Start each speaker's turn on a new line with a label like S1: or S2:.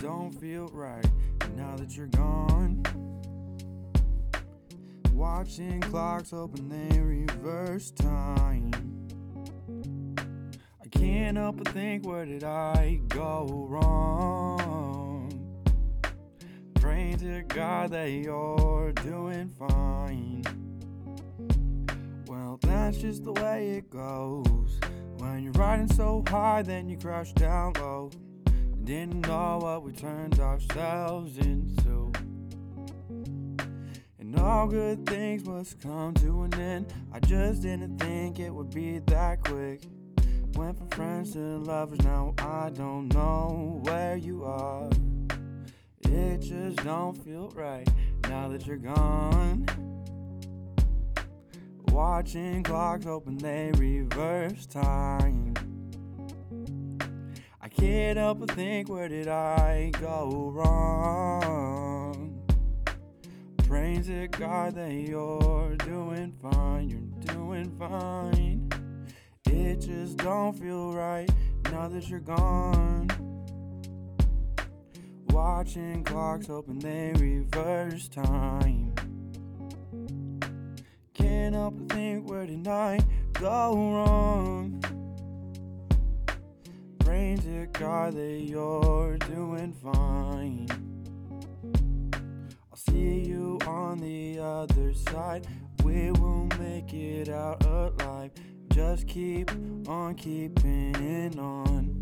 S1: don't feel right now that you're gone. Watching clocks hoping they reverse time. I can't help but think, where did I go wrong? Praying to God that you're doing fine. Well, that's just the way it goes. When you're riding so high, then you crash down low. Didn't know what we turned ourselves into. And all good things must come to an end. I just didn't think it would be that quick. Went from friends to lovers, now I don't know where you are. It just don't feel right now that you're gone. Watching clocks hoping they reverse time. Can't help but think, where did I go wrong? Praying to God that you're doing fine, you're doing fine. It just don't feel right now that you're gone. Watching clocks, hoping they reverse time. Can't help but think, where did I go wrong? Praying to God that you're doing fine. I'll see you on the other side. We will make it out alive. Just keep on keeping on.